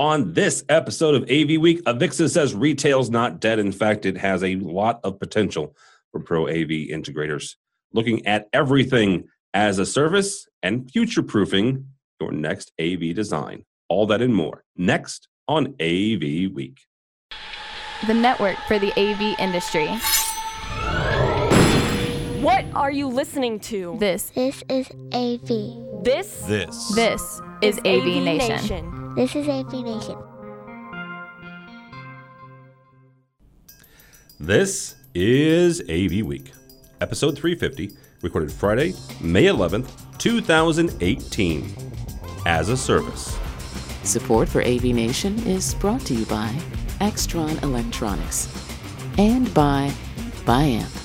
On this episode of AV Week, Avixa says retail's not dead. In fact, it has a lot of potential for pro AV integrators, looking at everything as a service and future proofing your next AV design. All that and more next on AV Week. The network for the AV industry. What are you listening to? This, This is AV. This This. this is AV, Nation. This is AV Nation. This is AV Week, episode 350, recorded Friday, May 11th, 2018, as a service. Support for AV Nation is brought to you by Extron Electronics and by Biamp.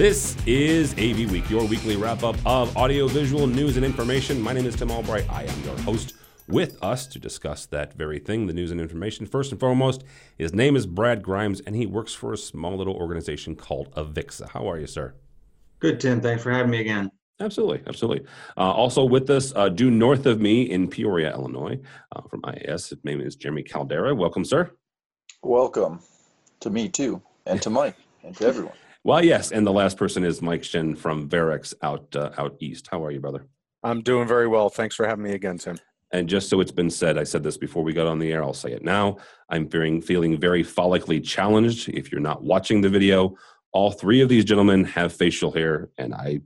This is AV Week, your weekly wrap up of audiovisual news and information. My name is Tim Albright. I am your host. With us to discuss that very thing, the news and information. First and foremost, his name is Brad Grimes, and he works for a small little organization called Avixa. How are you, sir? Good, Tim. Thanks for having me again. Absolutely, absolutely. Uh, also with us, uh, due north of me in Peoria, Illinois, uh, from IAS, his name is Jeremy Caldera. Welcome, sir. Welcome to me too, and to Mike, and to everyone. Well, yes, and the last person is Mike Shin from Verrex out uh, out east. How are you, brother? I'm doing very well. Thanks for having me again, Tim. And just so it's been said, I said this before we got on the air. I'll say it now. I'm feeling feeling very follically challenged. If you're not watching the video, all three of these gentlemen have facial hair, and I,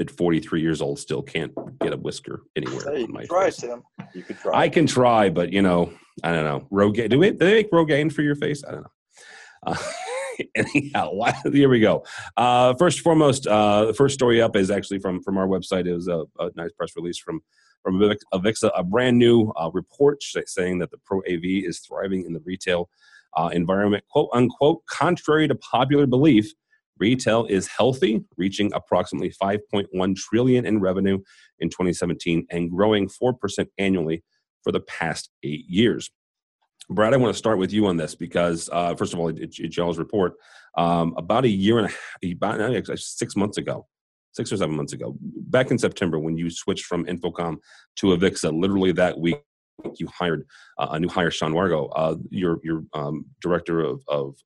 at 43 years old, still can't get a whisker anywhere Hey, you on my could try, face. Tim. You could try. I can try, but you know, I don't know. Rogaine? Do, we, do they make Rogaine for your face? I don't know. Uh, anyhow, why- here we go. Uh, first and foremost, uh, the first story up is actually from from our website. It was a, a nice press release from from Avixa, a brand new uh, report saying that the Pro AV is thriving in the retail uh, environment, quote unquote. Contrary to popular belief, retail is healthy, reaching approximately 5.1 trillion in revenue in 2017 and growing 4% annually for the past eight years. Brad, I want to start with you on this because, uh, first of all, it's it, y'all's report. Um, about a year and a half about six months ago, six or seven months ago, back in September, when you switched from InfoComm to Avixa, literally that week you hired uh, a new hire, Sean Wargo, uh, your your um, director of, of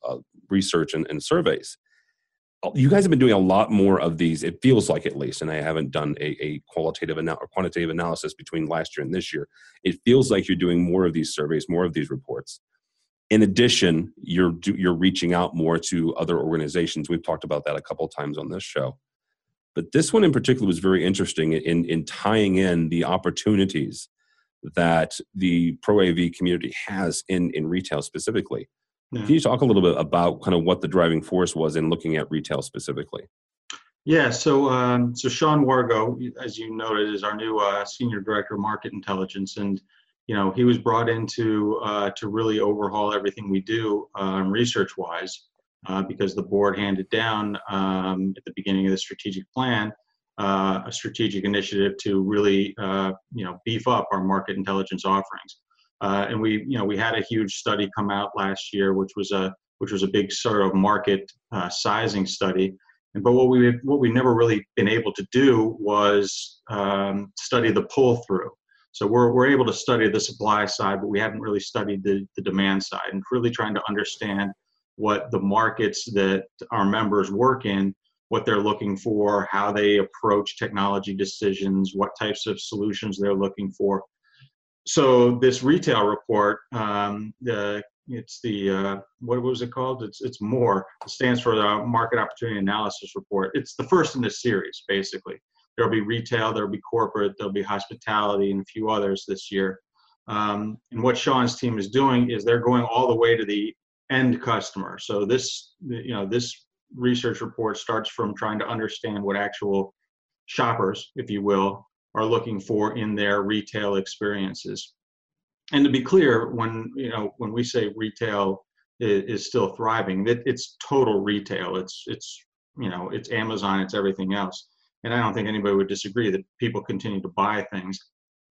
research and, and surveys you guys have been doing a lot more of these it feels like at least and i haven't done a, a qualitative ana- or quantitative analysis between last year and this year. It feels like you're doing more of these surveys more of these reports. In addition you're you're reaching out more to other organizations. We've talked about that a couple times on this show. But this one in particular was very interesting in in tying in the opportunities that the pro av community has in in retail specifically Yeah. can you talk a little bit about kind of what the driving force was in looking at retail specifically? Yeah, so um, so Sean Wargo, as you noted, is our new uh, senior director of market intelligence, and you know he was brought in to uh, to really overhaul everything we do uh, research wise, uh, because the board handed down um, at the beginning of the strategic plan uh, a strategic initiative to really uh, you know beef up our market intelligence offerings. Uh, and we, you know, we had a huge study come out last year, which was a which was a big sort of market uh, sizing study. And but what we what we never really been able to do was um, study the pull through. So we're we're able to study the supply side, but we haven't really studied the the demand side, and really trying to understand what the markets that our members work in, what they're looking for, how they approach technology decisions, what types of solutions they're looking for so this retail report, um, it's the uh, what was it called? It's it's more. It stands for the Market Opportunity Analysis Report. It's the first in this series, basically. There'll be retail, there'll be corporate, there'll be hospitality, and a few others this year. Um, and what Sean's team is doing is they're going all the way to the end customer. So this you know this research report starts from trying to understand what actual shoppers, if you will, are looking for in their retail experiences. And to be clear, when you know when we say retail is, is still thriving, it, it's total retail. It's it's you know it's Amazon, it's everything else. And I don't think anybody would disagree that people continue to buy things.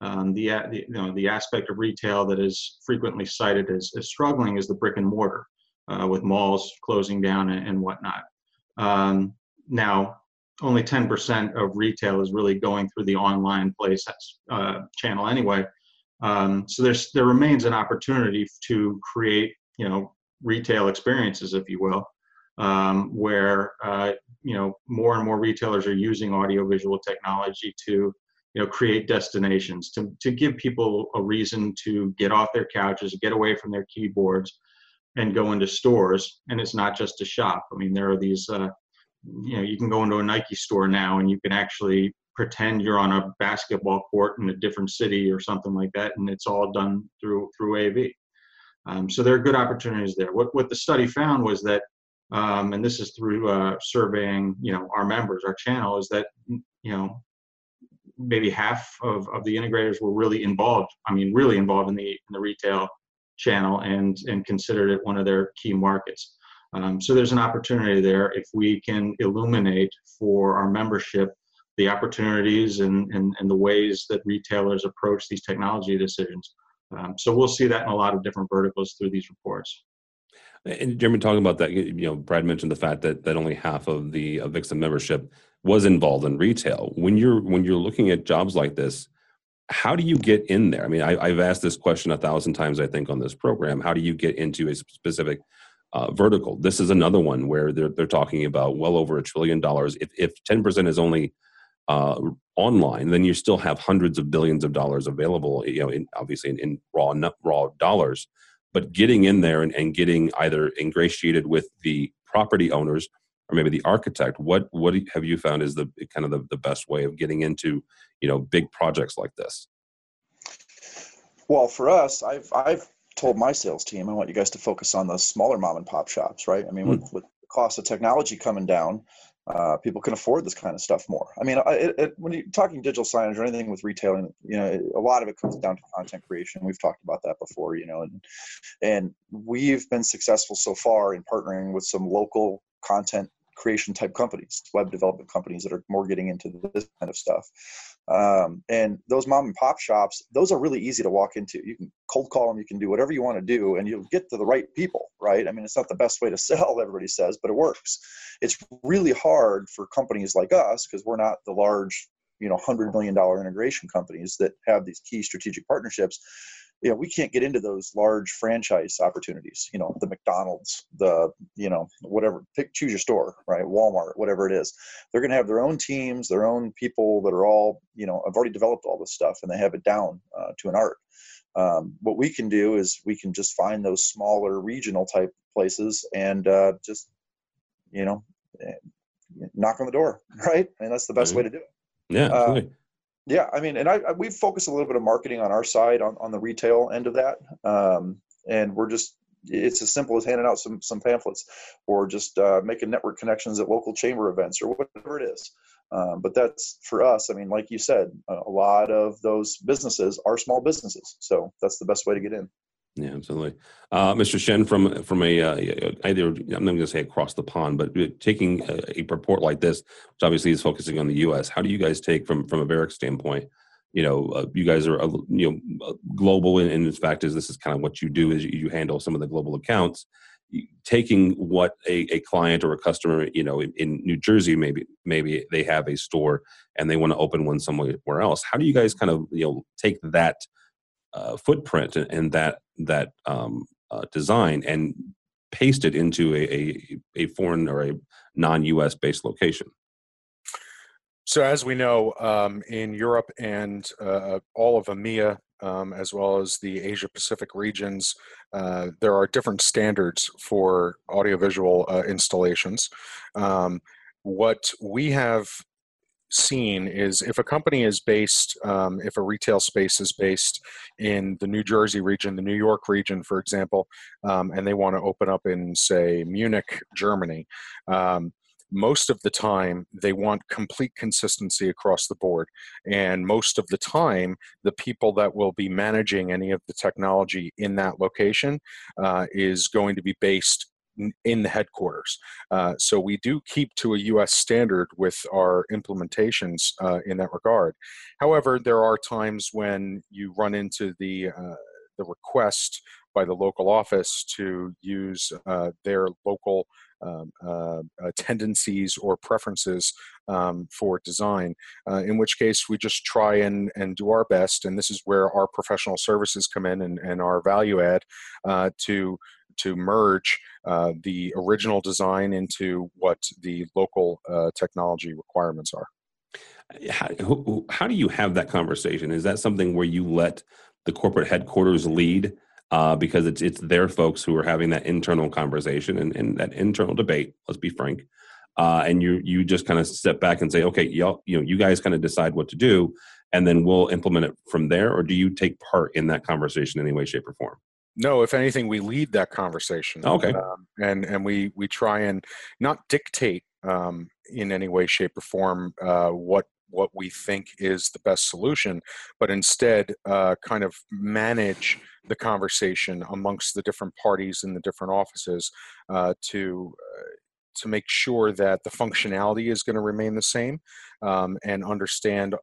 Um, the, the you know the aspect of retail that is frequently cited as, as struggling is the brick and mortar, uh, with malls closing down and, and whatnot. Um, now only 10% of retail is really going through the online place uh, channel anyway. Um, so there's there remains an opportunity to create you know retail experiences, if you will, um, where uh, you know more and more retailers are using audiovisual technology to you know create destinations to to give people a reason to get off their couches, get away from their keyboards, and go into stores. And it's not just to shop. I mean, there are these. Uh, you know, you can go into a Nike store now, and you can actually pretend you're on a basketball court in a different city or something like that, and it's all done through through AV. Um, so there are good opportunities there. What what the study found was that, um, and this is through uh, surveying, you know, our members, our channel, is that you know maybe half of, of the integrators were really involved. I mean, really involved in the in the retail channel and and considered it one of their key markets. Um, so there's an opportunity there if we can illuminate for our membership the opportunities and, and, and the ways that retailers approach these technology decisions. Um, so we'll see that in a lot of different verticals through these reports. And Jeremy, talking about that, you know, Brad mentioned the fact that that only half of the Avixa membership was involved in retail. When you're when you're looking at jobs like this, how do you get in there? I mean, I, have asked this question a thousand times, I think, on this program. How do you get into a specific uh, vertical? This is another one where they're they're talking about well over a trillion dollars. If if ten percent is only uh, online, then you still have hundreds of billions of dollars available. You know, in, obviously in, in raw raw dollars, but getting in there and, and getting either ingratiated with the property owners or maybe the architect. What what have you found is the kind of the, the best way of getting into you know big projects like this? Well, for us, I've I've told my sales team I want you guys to focus on the smaller mom and pop shops, right? I mean, mm. with, with the cost of technology coming down, uh, people can afford this kind of stuff more. I mean, it, it, when you're talking digital signage or anything with retailing, you know, a lot of it comes down to content creation. We've talked about that before, you know, and and we've been successful so far in partnering with some local content creation type companies, web development companies that are more getting into this kind of stuff. Um, and those mom and pop shops, those are really easy to walk into. You can cold call them, you can do whatever you want to do, and you'll get to the right people, right? I mean, it's not the best way to sell, everybody says, but it works. It's really hard for companies like us because we're not the large, you know, hundred million dollar integration companies that have these key strategic partnerships you know we can't get into those large franchise opportunities you know the mcdonald's the you know whatever pick choose your store right? Walmart whatever it is. They're going to have their own teams their own people that are all you know have already developed all this stuff and they have it down uh, to an art. Um, what we can do is we can just find those smaller regional type places and uh, just you know eh, knock on the door right? And that's the best mm-hmm. way to do it. Yeah uh, yeah, I mean, and I, I we focus a little bit of marketing on our side on, on the retail end of that, um, and we're just it's as simple as handing out some some pamphlets or just uh, making network connections at local chamber events or whatever it is. Um, but that's for us. I mean, like you said, a lot of those businesses are small businesses, so that's the best way to get in. Yeah, absolutely. Uh, Mr. Shin, from from a uh, either I'm not going to say across the pond, but taking a, a, report like this, which obviously is focusing on the U.S., how do you guys take from from a Verrex standpoint? You know, uh, you guys are uh, you know uh, global, and, and in fact, is this is kind of what you do is you, you handle some of the global accounts. Taking what a, a client or a customer, you know, in, in New Jersey, maybe maybe they have a store and they want to open one somewhere else. How do you guys kind of you know take that uh, footprint and, and, that that um, uh, design and paste it into a, a, a foreign or a non-U.S. based location. So, as we know, um, in Europe and uh, all of EMEA, um, as well as the Asia Pacific regions, uh, there are different standards for audiovisual uh, installations. Um, what we have seen is if a company is based, um, if a retail space is based in the New Jersey region, the New York region, for example, um, and they want to open up in, say, Munich, Germany, um, most of the time they want complete consistency across the board. And most of the time, the people that will be managing any of the technology in that location uh, is going to be based in the headquarters. Uh, so we do keep to a US standard with our implementations uh, in that regard. However, there are times when you run into the uh, the request by the local office to use uh, their local um, uh, tendencies or preferences um, for design. Uh, in which case, we just try and and do our best, and this is where our professional services come in and, and our value add to to merge uh, the original design into what the local uh, technology requirements are. How, how, do you have that conversation? Is that something where you let the corporate headquarters lead uh, because it's it's their folks who are having that internal conversation and, and that internal debate? Let's be frank. Uh, and you you just kind of step back and say, okay, y'all, you know, you guys kind of decide what to do, and then we'll implement it from there. Or do you take part in that conversation in any way, shape, or form? No, if anything, we lead that conversation. Okay. Um, and and we we try and not dictate um, in any way, shape, or form uh, what what we think is the best solution, but instead uh, kind of manage the conversation amongst the different parties in the different offices uh, to uh, to make sure that the functionality is going to remain the same um, and understand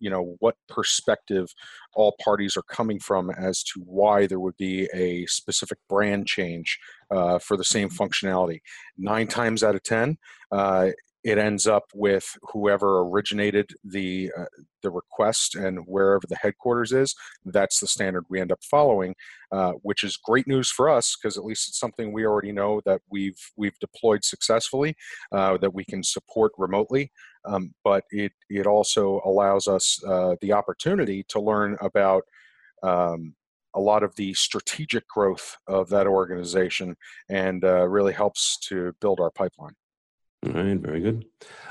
you know what perspective all parties are coming from as to why there would be a specific brand change uh, for the same functionality nine times out of ten uh, it ends up with whoever originated the uh, the request and wherever the headquarters is. That's the standard we end up following, uh, which is great news for us because at least it's something we already know that we've we've deployed successfully, uh, that we can support remotely. Um, but it it also allows us uh, the opportunity to learn about. Um, a lot of the strategic growth of that organization and uh, really helps to build our pipeline. All right, very good.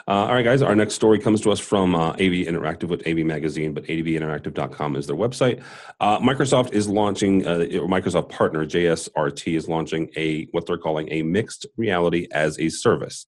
Uh, all right, guys, our next story comes to us from uh, AV Interactive with AV Magazine, but avinteractive.com is their website. Uh, Microsoft is launching, uh, Microsoft partner JSRT is launching a what they're calling a mixed reality as a service.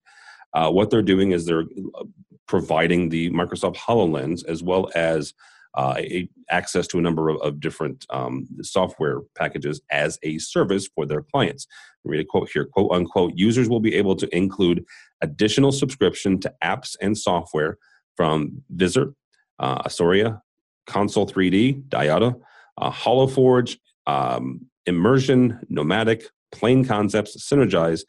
Uh, what they're doing is they're uh, providing the Microsoft HoloLens as well as uh, a, access to a number of, of different um, software packages as a service for their clients. Read a quote here, quote unquote, users will be able to include additional subscription to apps and software from Visor, uh, Asoria, Console 3D, Diada, uh, HoloForge, um, Immersion, Nomadic, Plane Concepts, Sinergise,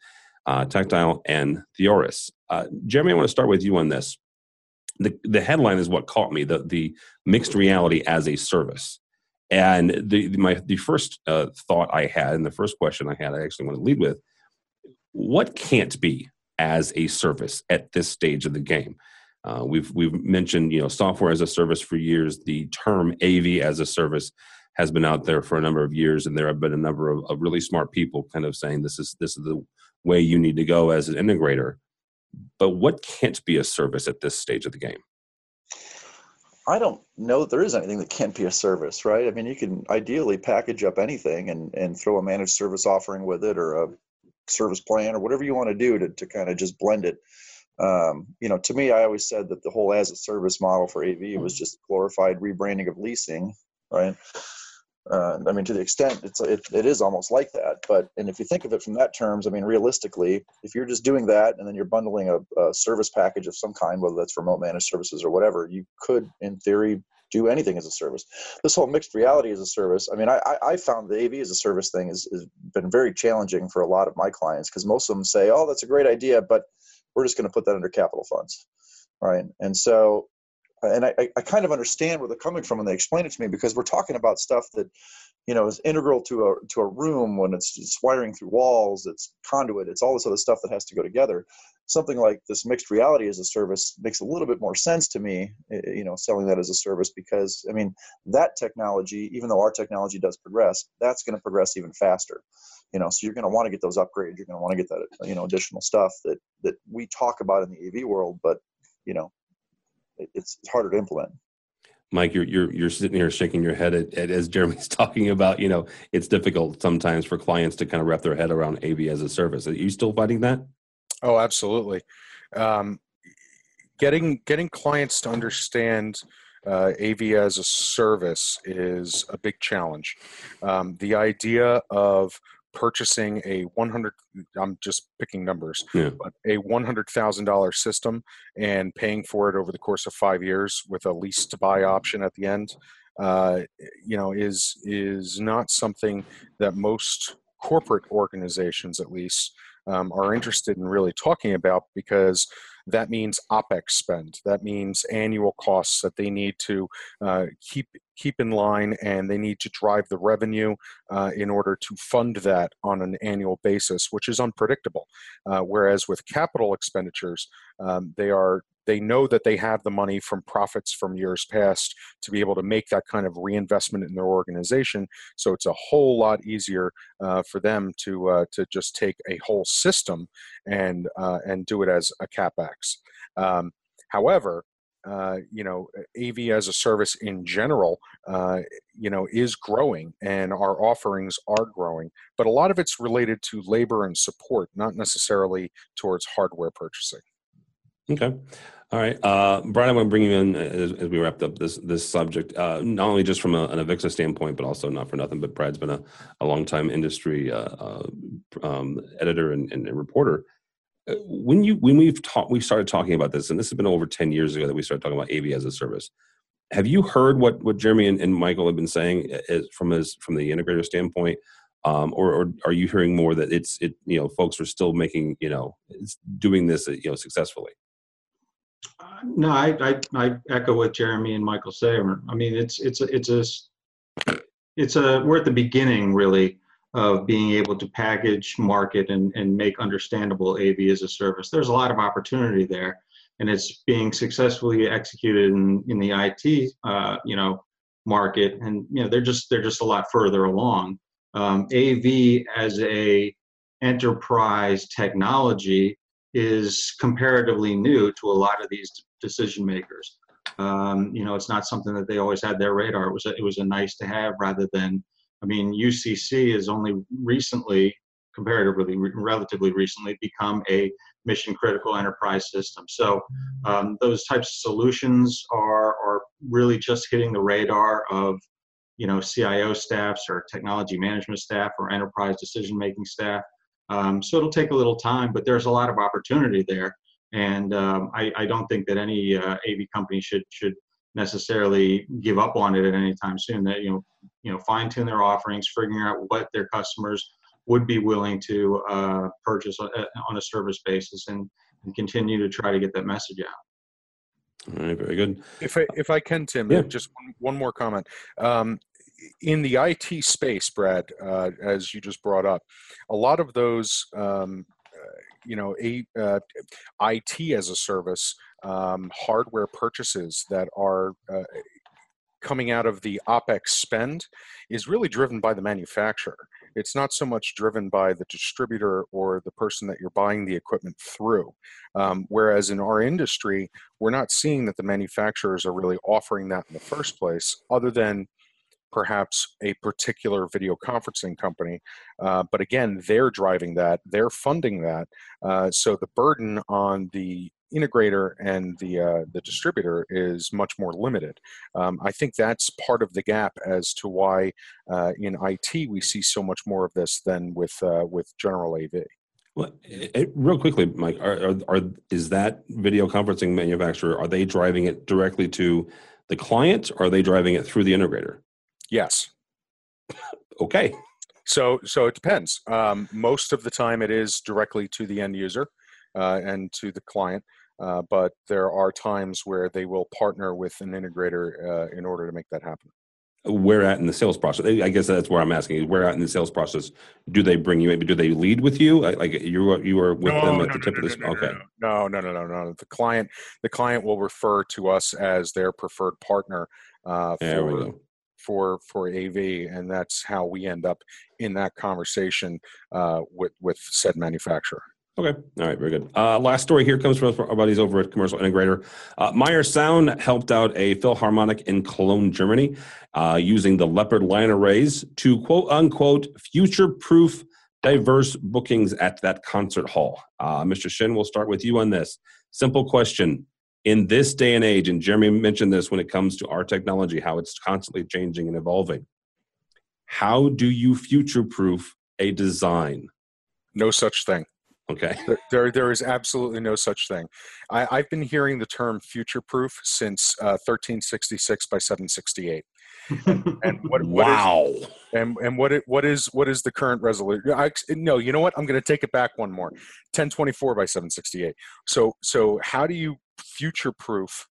uh, Tactile, and Theoris. Uh, Jeremy, I want to start with you on this. The, the headline is what caught me the, the mixed reality as a service. And the, my the first uh, thought i had and the first question i had i actually want to lead with what can't be as a service at this stage of the game? Uh, we've we've mentioned you know software as a service for years. The term av as a service has been out there for a number of years and there have been a number of, of really smart people kind of saying this is this is the way you need to go as an integrator but what can't be a service at this stage of the game? I don't know that there is anything that can't be a service, right? I mean, you can ideally package up anything and, and throw a managed service offering with it or a service plan or whatever you want to do to, to kind of just blend it. Um, you know, to me, I always said that the whole as a service model for AV was just glorified rebranding of leasing, right? Uh, I mean, to the extent it's it, it is almost like that. But and if you think of it from that terms, I mean, realistically, if you're just doing that and then you're bundling a, a service package of some kind, whether that's remote managed services or whatever, you could, in theory, do anything as a service. This whole mixed reality as a service. I mean, I, I found the AV as a service thing has, has been very challenging for a lot of my clients because most of them say, "Oh, that's a great idea, but we're just going to put that under capital funds." Right. And so and I, I kind of understand where they're coming from when they explain it to me because we're talking about stuff that you know is integral to a to a room when it's, it's wiring through walls it's conduit it's all this other stuff that has to go together. Something like this mixed reality as a service makes a little bit more sense to me eh, eh, you know selling that as a service because i mean that technology even though our technology does progress that's going to progress even faster you know. So you're going to want to get those upgrades you're going to want to get that you know additional stuff that that we talk about in the av world but you know it's harder to implement. Mike, you're you're you're sitting here shaking your head at, at, as Jeremy's talking about. You know, it's difficult sometimes for clients to kind of wrap their head around AV as a service. Are you still fighting that? Oh, absolutely. Um, getting getting clients to understand uh, AV as a service is a big challenge. Um, the idea of purchasing a 100 i'm just picking numbers yeah. but a $100000 system and paying for it over the course of five years with a lease to buy option at the end uh, you know is is not something that most corporate organizations at least um, are interested in really talking about because that means OPEX spend. That means annual costs that they need to uh, keep keep in line, and they need to drive the revenue uh, in order to fund that on an annual basis, which is unpredictable. Uh, whereas with capital expenditures, um, they are they know that they have the money from profits from years past to be able to make that kind of reinvestment in their organization. So it's a whole lot easier uh, for them to uh, to just take a whole system and uh, and do it as a capex. Um, however, uh, you know, AV as a service in general, uh, you know, is growing and our offerings are growing. But a lot of it's related to labor and support, not necessarily towards hardware purchasing. Okay. All right, uh, Brian, I want to bring you in as, as we wrapped up this this subject, uh, not only just from a, an Avixa standpoint, but also not for nothing. But Brad's been a, a long time industry uh, uh, um, editor and, and, reporter. Uh, when you when we've talked, we started talking about this, and this has been over ten years ago that we started talking about AV as a service. Have you heard what what Jeremy and, and Michael have been saying as, from his from the integrator standpoint? Um, or, or, are you hearing more that it's it you know folks are still making you know doing this you know successfully no, I, I, I echo what Jeremy and Michael say. I mean, it's it's a, it's a it's a we're at the beginning really of being able to package, market, and and make understandable AV as a service. There's a lot of opportunity there, and it's being successfully executed in in the IT uh, you know market, and you know they're just they're just a lot further along. Um, AV as a enterprise technology is comparatively new to a lot of these decision makers. Um, you know, it's not something that they always had their radar. It was a, it was a nice to have rather than. I mean, UCC has only recently, comparatively, relatively recently, become a mission critical enterprise system. So um, those types of solutions are are really just hitting the radar of you know CIO staffs or technology management staff or enterprise decision making staff. Um, so it'll take a little time, but there's a lot of opportunity there. And um, I, I, don't think that any uh, AV company should should necessarily give up on it at any time soon. That you know, you know, fine tune their offerings, figuring out what their customers would be willing to uh, purchase uh, on a service basis, and, and continue to try to get that message out. All right, very good. If I if I can, Tim, yeah. just one, one more comment. Um, in the IT space, Brad, uh, as you just brought up, a lot of those, um, you know, a, uh, IT as a service, um, hardware purchases that are uh, coming out of the OPEX spend is really driven by the manufacturer. It's not so much driven by the distributor or the person that you're buying the equipment through. Um, whereas in our industry, we're not seeing that the manufacturers are really offering that in the first place, other than perhaps a particular video conferencing company. Uh, but again, they're driving that, they're funding that. Uh, so the burden on the integrator and the uh, the distributor is much more limited. Um, I think that's part of the gap as to why uh, in IT we see so much more of this than with uh, with general AV. Well, it, it, real quickly, Mike, are, are, are, is that video conferencing manufacturer are they driving it directly to the client, or are they driving it through the integrator? Yes. okay. So so it depends. Um, most of the time, it is directly to the end user uh, and to the client. Uh, but there are times where they will partner with an integrator uh, in order to make that happen. Where at in the sales process? I guess that's where I'm asking. Is where at in the sales process do they bring you? Maybe do they lead with you? Like you you are with no, them at no, the tip no, of this? okay. No, no, no, no, no. The client the client will refer to us as their preferred partner uh, for for for AV, and that's how we end up in that conversation uh, with with said manufacturer. Okay. All right. Very good. Uh, last story here comes from our buddies over at Commercial Integrator. Uh, Meyer Sound helped out a Philharmonic in Cologne, Germany, uh, using the Leopard line arrays to quote unquote future proof diverse bookings at that concert hall. Uh, Mr. Shin, we'll start with you on this. Simple question in this day and age, and Jeremy mentioned this when it comes to our technology, how it's constantly changing and evolving. How do you future proof a design? No such thing. Okay. There, there, there is absolutely no such thing. I, I've been hearing the term future proof since uh, 1366 by 768. And what, what is- wow. and and what it, what is what is the current resolution? I, no, you know what? I'm going to take it back one more. 1024 by 768. So so how do you future proof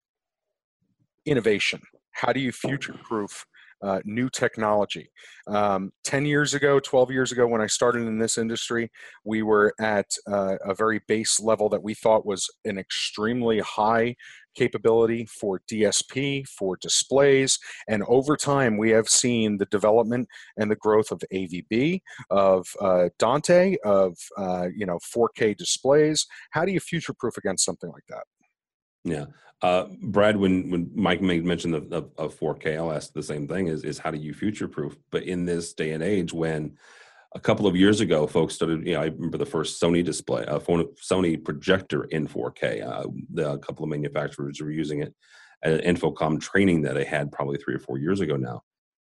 innovation? How do you future proof uh, new technology? Um, 10 years ago, 12 years ago, when I started in this industry, we were at uh, a very base level that we thought was an extremely high capability for DSP, for displays, and over time we have seen the development and the growth of AVB, of uh, Dante, of uh, you know 4K displays. How do you future-proof against something like that? Yeah. Uh, Brad, when, when Mike made mention of, of, of 4K, I'll ask the same thing is, is how do you future proof? But in this day and age, when a couple of years ago, folks started, you know, I remember the first Sony display, uh, Sony projector in 4K. Uh, the, a couple of manufacturers were using it at an InfoComm training that I had probably three or four years ago now.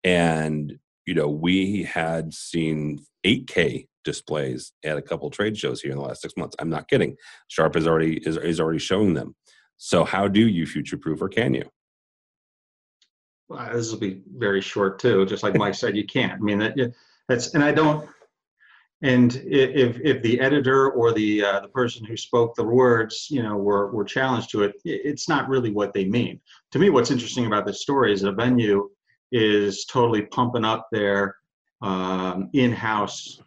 And, you know, we had seen 8K displays at a couple of trade shows here in the last six months. I'm not kidding. Sharp is already is, is already showing them. So how do you future proof or can you? Well, this will be very short too. Just like Mike said, you can't. I mean, that, that's and I don't. And if if the editor or the uh, the person who spoke the words, you know, were were challenged to it, it's not really what they mean. To me, what's interesting about this story is a venue is totally pumping up their um, in-house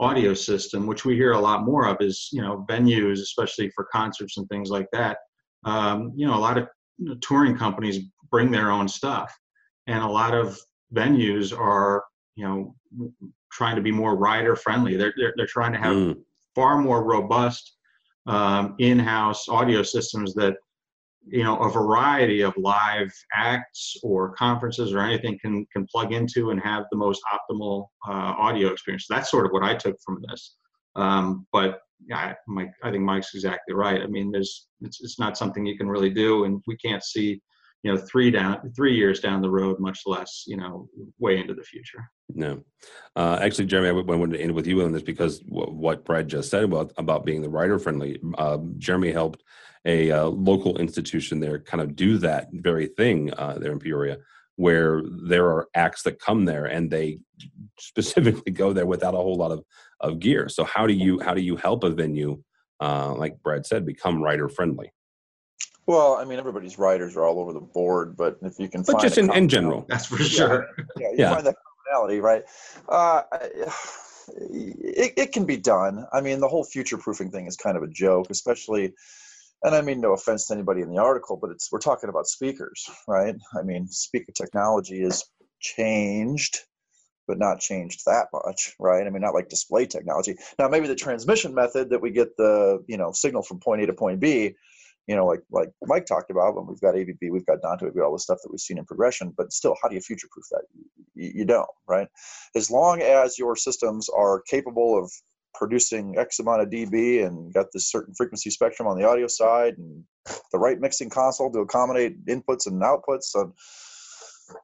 audio system, which we hear a lot more of. Is you know venues, especially for concerts and things like that. Um, you know, a lot of touring companies bring their own stuff. And a lot of venues are you know trying to be more rider friendly they're, they're, they're trying to have Mm, far more robust um, in-house audio systems that you know a variety of live acts or conferences or anything can can plug into and have the most optimal uh, audio experience. That's sort of what i took from this. Um, but yeah, Mike, I think Mike's exactly right. I mean, there's it's, it's not something you can really do, and we can't see, you know, three down three years down the road, much less you know, way into the future. no. Uh, actually, Jeremy, I w- I wanted to end with you on this because w- what Brad just said about about being the rider friendly. Uh, Jeremy helped a uh, local institution there kind of do that very thing uh, there in Peoria, where there are acts that come there and they specifically go there without a whole lot of, of gear. So how do you how do you help a venue, uh, like Brad said, become rider friendly? Well, I mean, everybody's riders are all over the board, but if you can But find just in, in general, That's for sure. yeah, you Yeah. find that commonality, right? Uh, it, it can be done. I mean, the whole future proofing thing is kind of a joke, especially, and I mean, no offense to anybody in the article, but it's we're talking about speakers, right? I mean, speaker technology is changed, but not changed that much, right? I mean, not like display technology. Now, maybe the transmission method that we get the you know signal from point A to point B, you know, like like Mike talked about, when we've got AVB, we've got Dante, we've got all the stuff that we've seen in progression. But still, how do you future proof that? You, you don't, right? As long as your systems are capable of producing X amount of dB and got this certain frequency spectrum on the audio side and the right mixing console to accommodate inputs and outputs, and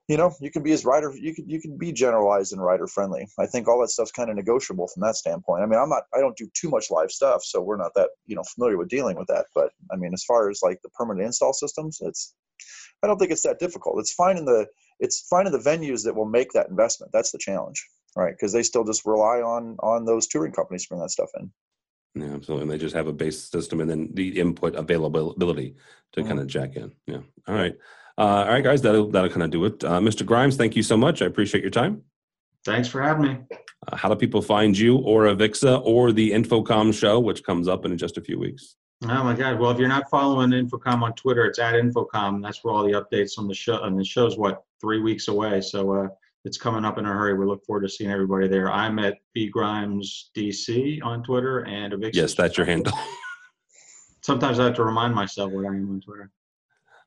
you know, you can be as rider, you can you can be generalized and rider friendly. I think all that stuff's kind of negotiable from that standpoint. I mean, I'm not, I don't do too much live stuff, so we're not that you know familiar with dealing with that. But I mean, as far as like the permanent install systems, it's, I don't think it's that difficult. It's finding the, it's finding the venues that will make that investment. That's the challenge, right? Because they still just rely on on those touring companies to bring that stuff in. Yeah, absolutely. And they just have a base system and then the input availability to Mhm. kind of jack in. Yeah. All right. Uh, all right, guys, that'll, that'll kind of do it. Uh, Mr. Grimes, thank you so much. I appreciate your time. Thanks for having me. Uh, how do people find you or Avixa or the InfoComm show, which comes up in just a few weeks? Oh my God! Well, if you're not following InfoComm on Twitter, it's at InfoComm. That's where all the updates on the show. And the show's what three weeks away, so uh, it's coming up in a hurry. We look forward to seeing everybody there. I'm at B Grimes DC on Twitter and Avix. Yes, that's your handle. Sometimes I have to remind myself what I am on Twitter.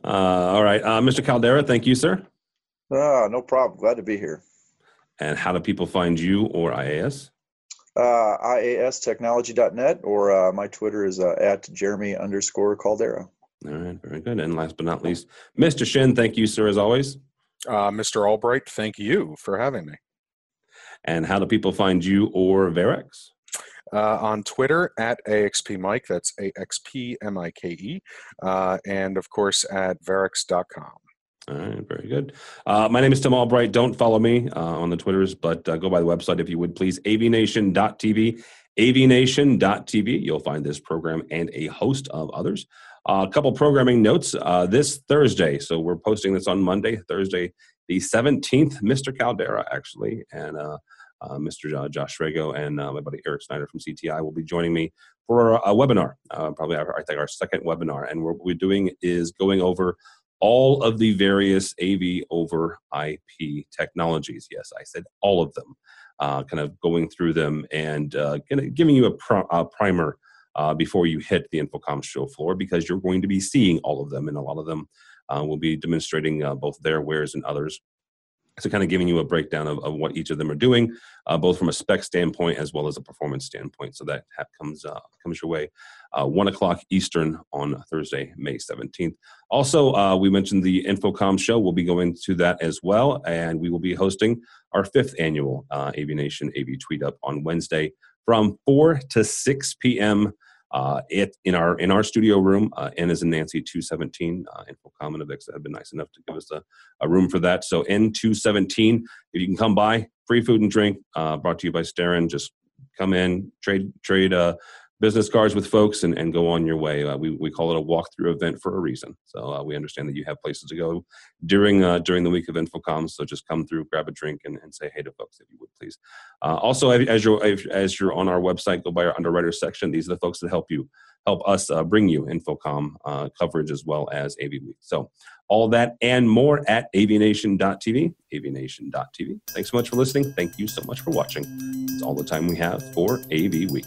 Uh, all right. Uh, Mr. Caldera, thank you, sir. Ah, no problem. Glad to be here. And how do people find you or IAS? Uh, IAStechnology.net or uh, my Twitter is uh, at Jeremy underscore Caldera. All right, very good. And last but not least, Mr. Shin, thank you, sir, as always. Uh, Mr. Albright, thank you for having me. And how do people find you or Verrex? Uh, on Twitter at AXP Mike. That's A X P M I K E. Uh, and of course at Verrex.com. All right, very good. Uh, my name is Tim Albright. Don't follow me uh, on the Twitters, but uh, go by the website if you would please, avnation.tv. avnation.tv. You'll find this program and a host of others. Uh, a couple programming notes uh, this Thursday. So we're posting this on Monday, Thursday, the 17th. Mr. Caldera, actually, and uh, uh, Mr. Josh Srago and uh, my buddy Eric Snyder from CTI will be joining me for a, webinar, uh, probably our, I think our second webinar. And what we're doing is going over all of the various AV over IP technologies. Yes, I said all of them. Uh, kind of going through them and uh, giving you a, pr- a primer uh, before you hit the InfoComm show floor because you're going to be seeing all of them, and a lot of them uh, will be demonstrating uh, both their wares and others. So, kind of giving you a breakdown of, of what each of them are doing, uh, both from a spec standpoint as well as a performance standpoint. So that comes uh, comes your way. Uh, One o'clock Eastern on Thursday, May seventeenth. Also, we mentioned the InfoComm show. We'll be going to that as well, and we will be hosting our fifth annual uh, AV Nation AV Tweet Up on Wednesday from 4 to 6 p.m uh, it in our in our studio room. Uh, N is in Nancy 217. Uh, InfoComm and Avix have been nice enough to give us a, a room for that. So N 217. If you can come by, free food and drink. Uh, brought to you by Starin. Just come in, trade trade uh, business cards with folks and, and go on your way. Uh, we, we call it a walkthrough event for a reason. So uh, we understand that you have places to go during uh, during the week of InfoComm. So just come through, grab a drink, and, and say hey to folks if you would please. Uh, also, as you're as you're on our website, go by our underwriter section. These are the folks that help you help us uh, bring you InfoComm uh, coverage as well as AV Week. So all that and more at avnation.tv, avnation.tv. Thanks so much for listening. Thank you so much for watching. It's all the time we have for AV Week.